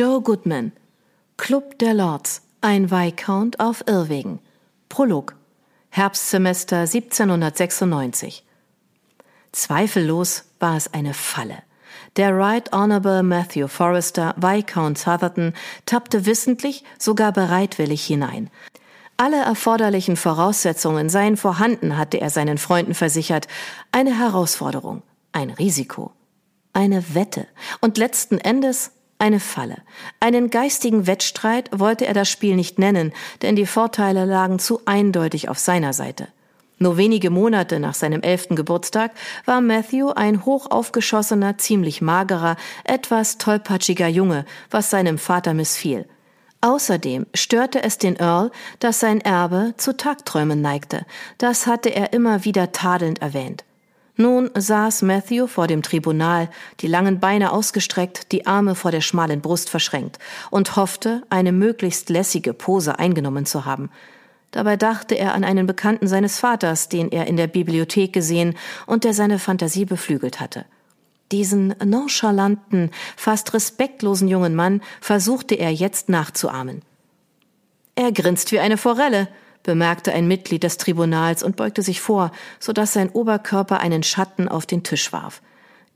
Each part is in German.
Joe Goodman Club der Lords, ein Viscount auf Irrwegen. Prolog. Herbstsemester 1796. Zweifellos war es eine Falle. Der Right Honorable Matthew Forrester, Viscount Southerton, tappte wissentlich, sogar bereitwillig hinein. Alle erforderlichen Voraussetzungen seien vorhanden, hatte er seinen Freunden versichert. Eine Herausforderung, ein Risiko, eine Wette und letzten Endes eine Falle. Einen geistigen Wettstreit wollte er das Spiel nicht nennen, denn die Vorteile lagen zu eindeutig auf seiner Seite. Nur wenige Monate nach seinem elften Geburtstag war Matthew ein hochaufgeschossener, ziemlich magerer, etwas tollpatschiger Junge, was seinem Vater missfiel. Außerdem störte es den Earl, dass sein Erbe zu Tagträumen neigte. Das hatte er immer wieder tadelnd erwähnt. Nun saß Matthew vor dem Tribunal, die langen Beine ausgestreckt, die Arme vor der schmalen Brust verschränkt, und hoffte, eine möglichst lässige Pose eingenommen zu haben. Dabei dachte er an einen Bekannten seines Vaters, den er in der Bibliothek gesehen und der seine Fantasie beflügelt hatte. Diesen nonchalanten, fast respektlosen jungen Mann versuchte er jetzt nachzuahmen. Er grinst wie eine Forelle, bemerkte ein Mitglied des Tribunals und beugte sich vor, so dass sein Oberkörper einen Schatten auf den Tisch warf.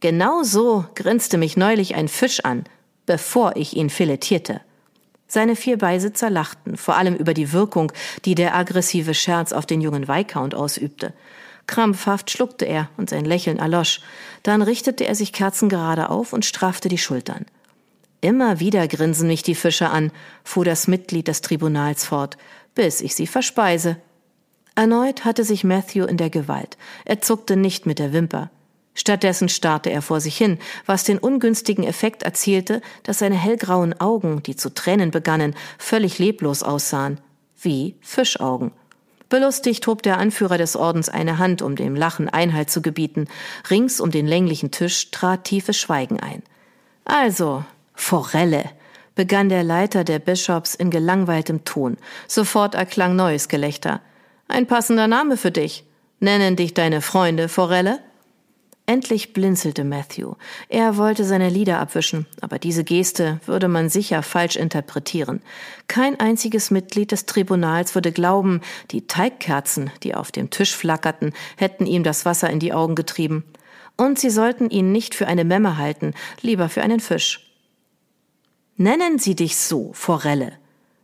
Genau so grinste mich neulich ein Fisch an, bevor ich ihn filetierte. Seine vier Beisitzer lachten, vor allem über die Wirkung, die der aggressive Scherz auf den jungen Viscount ausübte. Krampfhaft schluckte er und sein Lächeln erlosch. Dann richtete er sich kerzengerade auf und straffte die Schultern. Immer wieder grinsen mich die Fische an, fuhr das Mitglied des Tribunals fort bis ich sie verspeise. Erneut hatte sich Matthew in der Gewalt. Er zuckte nicht mit der Wimper. Stattdessen starrte er vor sich hin, was den ungünstigen Effekt erzielte, dass seine hellgrauen Augen, die zu Tränen begannen, völlig leblos aussahen, wie Fischaugen. Belustigt hob der Anführer des Ordens eine Hand, um dem Lachen Einhalt zu gebieten. Rings um den länglichen Tisch trat tiefes Schweigen ein. Also, Forelle, begann der Leiter der Bischofs in gelangweiltem Ton. Sofort erklang neues Gelächter. Ein passender Name für dich. Nennen dich deine Freunde Forelle? Endlich blinzelte Matthew. Er wollte seine Lieder abwischen, aber diese Geste würde man sicher falsch interpretieren. Kein einziges Mitglied des Tribunals würde glauben, die Teigkerzen, die auf dem Tisch flackerten, hätten ihm das Wasser in die Augen getrieben. Und sie sollten ihn nicht für eine Memme halten, lieber für einen Fisch. Nennen Sie dich so, Forelle,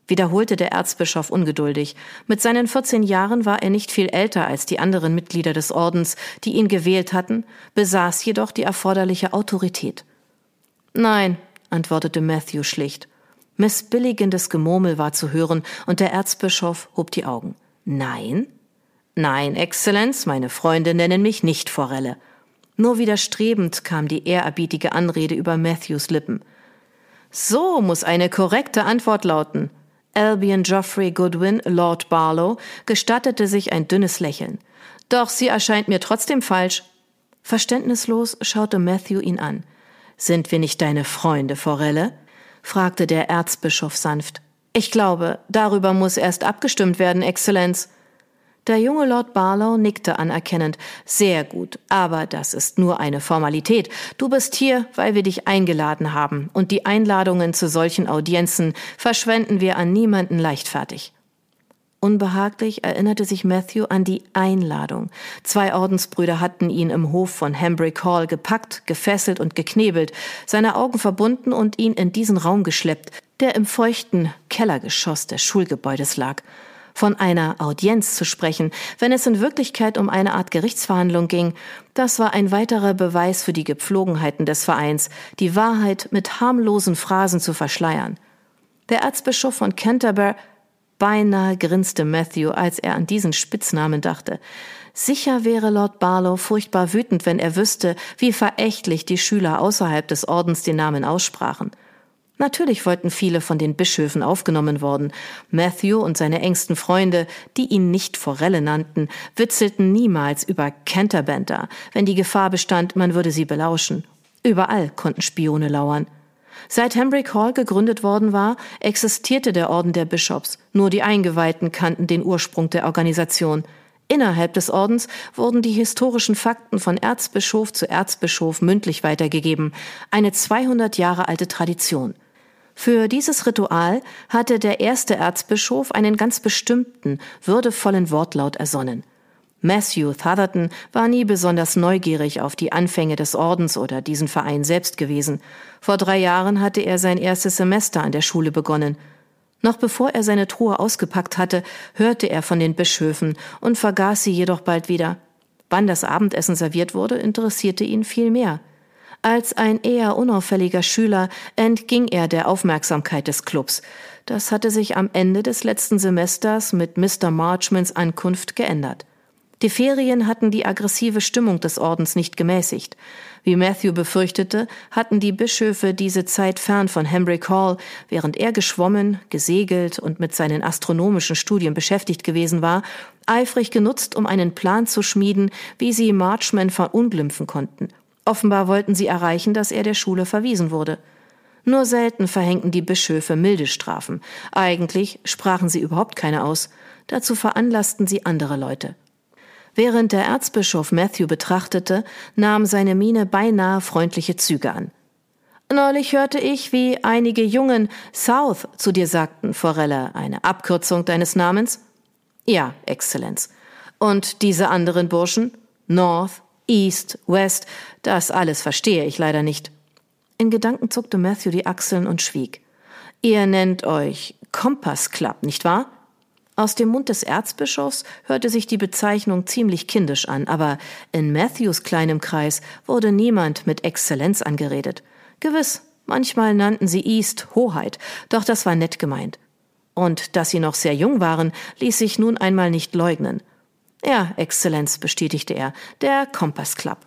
wiederholte der Erzbischof ungeduldig. Mit seinen 14 Jahren war er nicht viel älter als die anderen Mitglieder des Ordens, die ihn gewählt hatten, besaß jedoch die erforderliche Autorität. Nein, antwortete Matthew schlicht. Missbilligendes Gemurmel war zu hören, und der Erzbischof hob die Augen. Nein? Nein, Exzellenz, meine Freunde nennen mich nicht Forelle. Nur widerstrebend kam die ehrerbietige Anrede über Matthews Lippen. So muss eine korrekte Antwort lauten. Albion Geoffrey Goodwin, Lord Barlow, gestattete sich ein dünnes Lächeln. Doch sie erscheint mir trotzdem falsch. Verständnislos schaute Matthew ihn an. Sind wir nicht deine Freunde, Forelle? fragte der Erzbischof sanft. Ich glaube, darüber muss erst abgestimmt werden, Exzellenz. Der junge Lord Barlow nickte anerkennend. Sehr gut, aber das ist nur eine Formalität. Du bist hier, weil wir dich eingeladen haben, und die Einladungen zu solchen Audienzen verschwenden wir an niemanden leichtfertig. Unbehaglich erinnerte sich Matthew an die Einladung. Zwei Ordensbrüder hatten ihn im Hof von Hambrick Hall gepackt, gefesselt und geknebelt, seine Augen verbunden und ihn in diesen Raum geschleppt, der im feuchten Kellergeschoss des Schulgebäudes lag von einer Audienz zu sprechen, wenn es in Wirklichkeit um eine Art Gerichtsverhandlung ging, das war ein weiterer Beweis für die Gepflogenheiten des Vereins, die Wahrheit mit harmlosen Phrasen zu verschleiern. Der Erzbischof von Canterbury beinahe grinste Matthew, als er an diesen Spitznamen dachte. Sicher wäre Lord Barlow furchtbar wütend, wenn er wüsste, wie verächtlich die Schüler außerhalb des Ordens den Namen aussprachen. Natürlich wollten viele von den Bischöfen aufgenommen worden. Matthew und seine engsten Freunde, die ihn nicht Forelle nannten, witzelten niemals über Canterbanter, wenn die Gefahr bestand, man würde sie belauschen. Überall konnten Spione lauern. Seit Hambrick Hall gegründet worden war, existierte der Orden der Bischofs. Nur die Eingeweihten kannten den Ursprung der Organisation. Innerhalb des Ordens wurden die historischen Fakten von Erzbischof zu Erzbischof mündlich weitergegeben. Eine 200 Jahre alte Tradition. Für dieses Ritual hatte der erste Erzbischof einen ganz bestimmten, würdevollen Wortlaut ersonnen. Matthew Thotherton war nie besonders neugierig auf die Anfänge des Ordens oder diesen Verein selbst gewesen. Vor drei Jahren hatte er sein erstes Semester an der Schule begonnen. Noch bevor er seine Truhe ausgepackt hatte, hörte er von den Bischöfen und vergaß sie jedoch bald wieder. Wann das Abendessen serviert wurde, interessierte ihn viel mehr. Als ein eher unauffälliger Schüler entging er der Aufmerksamkeit des Clubs. Das hatte sich am Ende des letzten Semesters mit Mr. Marchmans Ankunft geändert. Die Ferien hatten die aggressive Stimmung des Ordens nicht gemäßigt. Wie Matthew befürchtete, hatten die Bischöfe diese Zeit fern von Hembrick Hall, während er geschwommen, gesegelt und mit seinen astronomischen Studien beschäftigt gewesen war, eifrig genutzt, um einen Plan zu schmieden, wie sie Marchman verunglimpfen konnten. Offenbar wollten sie erreichen, dass er der Schule verwiesen wurde. Nur selten verhängten die Bischöfe milde Strafen. Eigentlich sprachen sie überhaupt keine aus. Dazu veranlassten sie andere Leute. Während der Erzbischof Matthew betrachtete, nahm seine Miene beinahe freundliche Züge an. Neulich hörte ich, wie einige Jungen South zu dir sagten, Forelle, eine Abkürzung deines Namens? Ja, Exzellenz. Und diese anderen Burschen? North, East, West, das alles verstehe ich leider nicht. In Gedanken zuckte Matthew die Achseln und schwieg. Ihr nennt euch Kompass Club, nicht wahr? Aus dem Mund des Erzbischofs hörte sich die Bezeichnung ziemlich kindisch an, aber in Matthews kleinem Kreis wurde niemand mit Exzellenz angeredet. Gewiss, manchmal nannten sie East Hoheit, doch das war nett gemeint. Und dass sie noch sehr jung waren, ließ sich nun einmal nicht leugnen. Ja, Exzellenz, bestätigte er, der Kompass Club.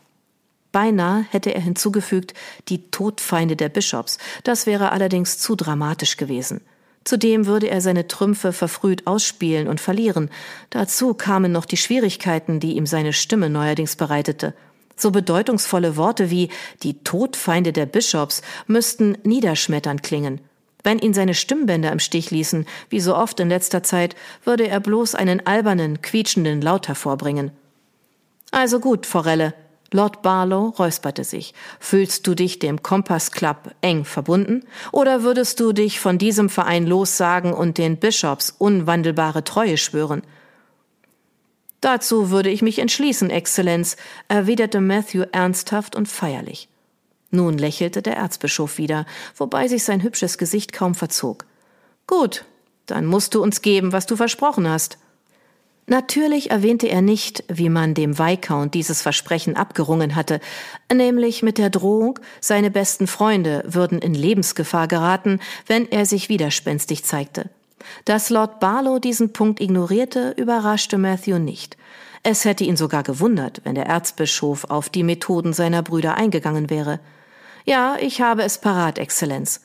Beinahe hätte er hinzugefügt, die Todfeinde der Bischofs, das wäre allerdings zu dramatisch gewesen. Zudem würde er seine Trümpfe verfrüht ausspielen und verlieren. Dazu kamen noch die Schwierigkeiten, die ihm seine Stimme neuerdings bereitete. So bedeutungsvolle Worte wie die Todfeinde der Bischofs müssten niederschmetternd klingen. Wenn ihn seine Stimmbänder im Stich ließen, wie so oft in letzter Zeit, würde er bloß einen albernen, quietschenden Laut hervorbringen. Also gut, Forelle. Lord Barlow räusperte sich. Fühlst du dich dem Kompass Club eng verbunden? Oder würdest du dich von diesem Verein lossagen und den Bischofs unwandelbare Treue schwören? Dazu würde ich mich entschließen, Exzellenz, erwiderte Matthew ernsthaft und feierlich. Nun lächelte der Erzbischof wieder, wobei sich sein hübsches Gesicht kaum verzog. Gut, dann musst du uns geben, was du versprochen hast. Natürlich erwähnte er nicht, wie man dem Viscount dieses Versprechen abgerungen hatte, nämlich mit der Drohung, seine besten Freunde würden in Lebensgefahr geraten, wenn er sich widerspenstig zeigte. Dass Lord Barlow diesen Punkt ignorierte, überraschte Matthew nicht. Es hätte ihn sogar gewundert, wenn der Erzbischof auf die Methoden seiner Brüder eingegangen wäre. Ja, ich habe es parat, Exzellenz.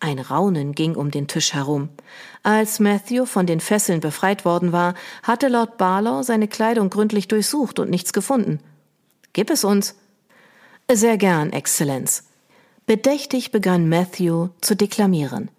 Ein Raunen ging um den Tisch herum. Als Matthew von den Fesseln befreit worden war, hatte Lord Barlow seine Kleidung gründlich durchsucht und nichts gefunden. Gib es uns. Sehr gern, Exzellenz. Bedächtig begann Matthew zu deklamieren.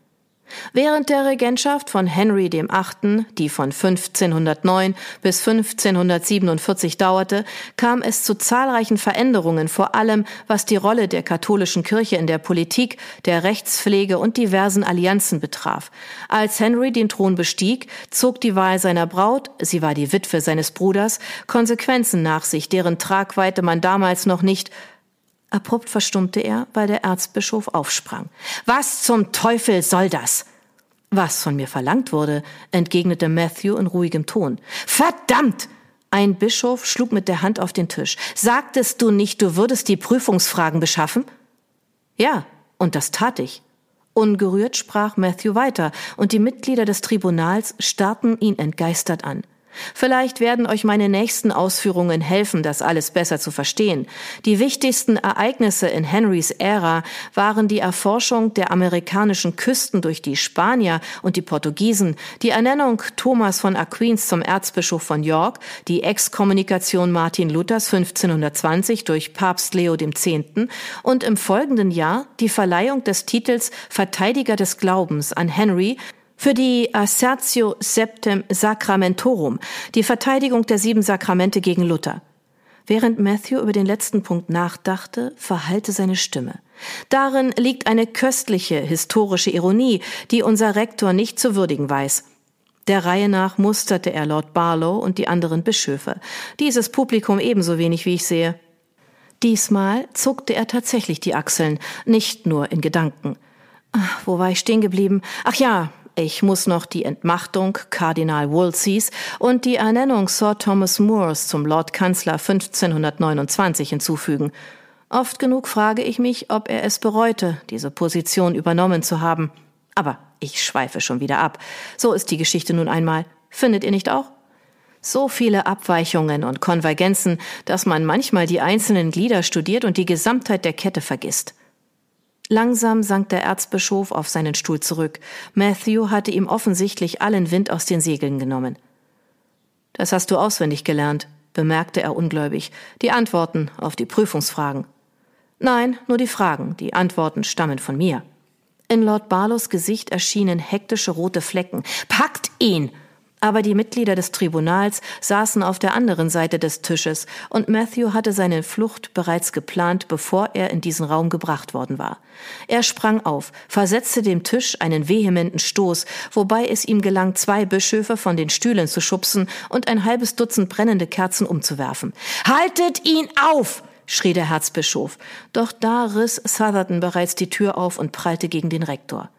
Während der Regentschaft von Henry VIII., die von 1509 bis 1547 dauerte, kam es zu zahlreichen Veränderungen, vor allem was die Rolle der katholischen Kirche in der Politik, der Rechtspflege und diversen Allianzen betraf. Als Henry den Thron bestieg, zog die Wahl seiner Braut, sie war die Witwe seines Bruders, Konsequenzen nach sich, deren Tragweite man damals noch nicht Abrupt verstummte er, weil der Erzbischof aufsprang. Was zum Teufel soll das? Was von mir verlangt wurde, entgegnete Matthew in ruhigem Ton. Verdammt! Ein Bischof schlug mit der Hand auf den Tisch. Sagtest du nicht, du würdest die Prüfungsfragen beschaffen? Ja, und das tat ich. Ungerührt sprach Matthew weiter, und die Mitglieder des Tribunals starrten ihn entgeistert an. Vielleicht werden euch meine nächsten Ausführungen helfen, das alles besser zu verstehen. Die wichtigsten Ereignisse in Henrys Ära waren die Erforschung der amerikanischen Küsten durch die Spanier und die Portugiesen, die Ernennung Thomas von Aquins zum Erzbischof von York, die Exkommunikation Martin Luthers 1520 durch Papst Leo X. und im folgenden Jahr die Verleihung des Titels Verteidiger des Glaubens an Henry für die Assertio Septem Sacramentorum, die Verteidigung der sieben Sakramente gegen Luther. Während Matthew über den letzten Punkt nachdachte, verhallte seine Stimme. Darin liegt eine köstliche historische Ironie, die unser Rektor nicht zu würdigen weiß. Der Reihe nach musterte er Lord Barlow und die anderen Bischöfe. Dieses Publikum ebenso wenig, wie ich sehe. Diesmal zuckte er tatsächlich die Achseln, nicht nur in Gedanken. Ach, wo war ich stehen geblieben? Ach ja, ich muss noch die Entmachtung Kardinal Wolseys und die Ernennung Sir Thomas Moores zum Lord Kanzler 1529 hinzufügen. Oft genug frage ich mich, ob er es bereute, diese Position übernommen zu haben. Aber ich schweife schon wieder ab. So ist die Geschichte nun einmal. Findet ihr nicht auch? So viele Abweichungen und Konvergenzen, dass man manchmal die einzelnen Glieder studiert und die Gesamtheit der Kette vergisst. Langsam sank der Erzbischof auf seinen Stuhl zurück. Matthew hatte ihm offensichtlich allen Wind aus den Segeln genommen. Das hast du auswendig gelernt, bemerkte er ungläubig. Die Antworten auf die Prüfungsfragen. Nein, nur die Fragen, die Antworten stammen von mir. In Lord Barlows Gesicht erschienen hektische rote Flecken. Packt ihn! Aber die Mitglieder des Tribunals saßen auf der anderen Seite des Tisches, und Matthew hatte seine Flucht bereits geplant, bevor er in diesen Raum gebracht worden war. Er sprang auf, versetzte dem Tisch einen vehementen Stoß, wobei es ihm gelang, zwei Bischöfe von den Stühlen zu schubsen und ein halbes Dutzend brennende Kerzen umzuwerfen. Haltet ihn auf! schrie der Herzbischof. Doch da riss Southerton bereits die Tür auf und prallte gegen den Rektor.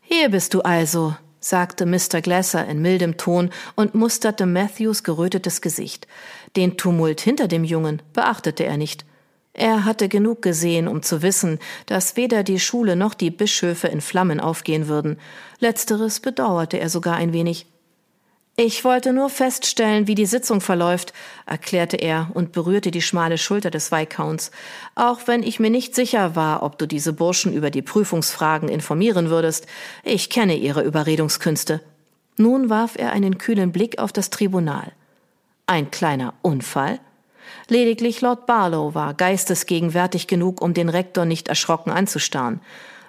Hier bist du also, sagte Mr. Glasser in mildem Ton und musterte Matthews gerötetes Gesicht. Den Tumult hinter dem Jungen beachtete er nicht. Er hatte genug gesehen, um zu wissen, dass weder die Schule noch die Bischöfe in Flammen aufgehen würden. Letzteres bedauerte er sogar ein wenig. Ich wollte nur feststellen, wie die Sitzung verläuft, erklärte er und berührte die schmale Schulter des Viscounts, auch wenn ich mir nicht sicher war, ob du diese Burschen über die Prüfungsfragen informieren würdest. Ich kenne ihre Überredungskünste. Nun warf er einen kühlen Blick auf das Tribunal. Ein kleiner Unfall? Lediglich Lord Barlow war geistesgegenwärtig genug, um den Rektor nicht erschrocken anzustarren.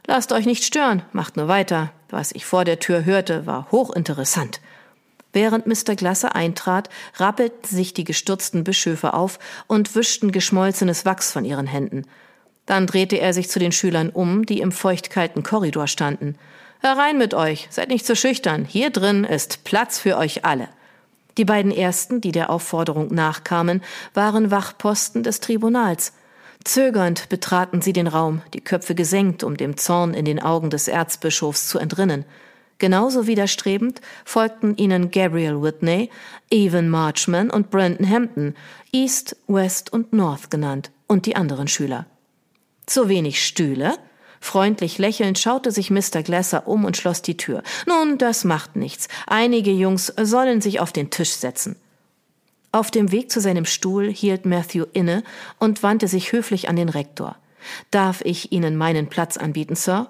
Lasst euch nicht stören, macht nur weiter. Was ich vor der Tür hörte, war hochinteressant. Während Mr. Glasser eintrat, rappelten sich die gestürzten Bischöfe auf und wischten geschmolzenes Wachs von ihren Händen. Dann drehte er sich zu den Schülern um, die im feuchtkalten Korridor standen. Herein mit euch, seid nicht so schüchtern, hier drin ist Platz für euch alle. Die beiden ersten, die der Aufforderung nachkamen, waren Wachposten des Tribunals. Zögernd betraten sie den Raum, die Köpfe gesenkt, um dem Zorn in den Augen des Erzbischofs zu entrinnen. Genauso widerstrebend folgten ihnen Gabriel Whitney, Evan Marchman und Brandon Hampton, East, West und North genannt, und die anderen Schüler. Zu wenig Stühle? Freundlich lächelnd schaute sich Mr. Glasser um und schloss die Tür. Nun, das macht nichts. Einige Jungs sollen sich auf den Tisch setzen. Auf dem Weg zu seinem Stuhl hielt Matthew inne und wandte sich höflich an den Rektor. Darf ich Ihnen meinen Platz anbieten, Sir?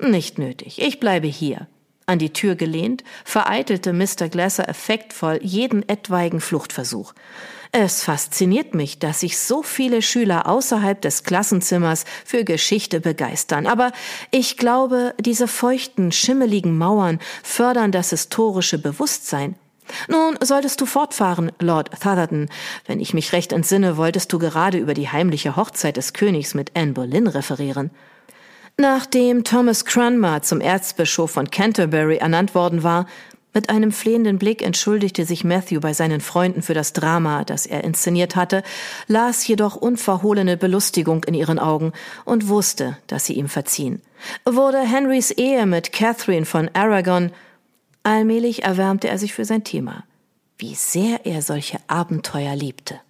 Nicht nötig. Ich bleibe hier. An die Tür gelehnt, vereitelte Mr. Glasser effektvoll jeden etwaigen Fluchtversuch. Es fasziniert mich, dass sich so viele Schüler außerhalb des Klassenzimmers für Geschichte begeistern. Aber ich glaube, diese feuchten, schimmeligen Mauern fördern das historische Bewusstsein. Nun solltest du fortfahren, Lord Thutherton. Wenn ich mich recht entsinne, wolltest du gerade über die heimliche Hochzeit des Königs mit Anne Boleyn referieren. Nachdem Thomas Cranmer zum Erzbischof von Canterbury ernannt worden war, mit einem flehenden Blick entschuldigte sich Matthew bei seinen Freunden für das Drama, das er inszeniert hatte, las jedoch unverhohlene Belustigung in ihren Augen und wusste, dass sie ihm verziehen. Wurde Henrys Ehe mit Catherine von Aragon Allmählich erwärmte er sich für sein Thema. Wie sehr er solche Abenteuer liebte.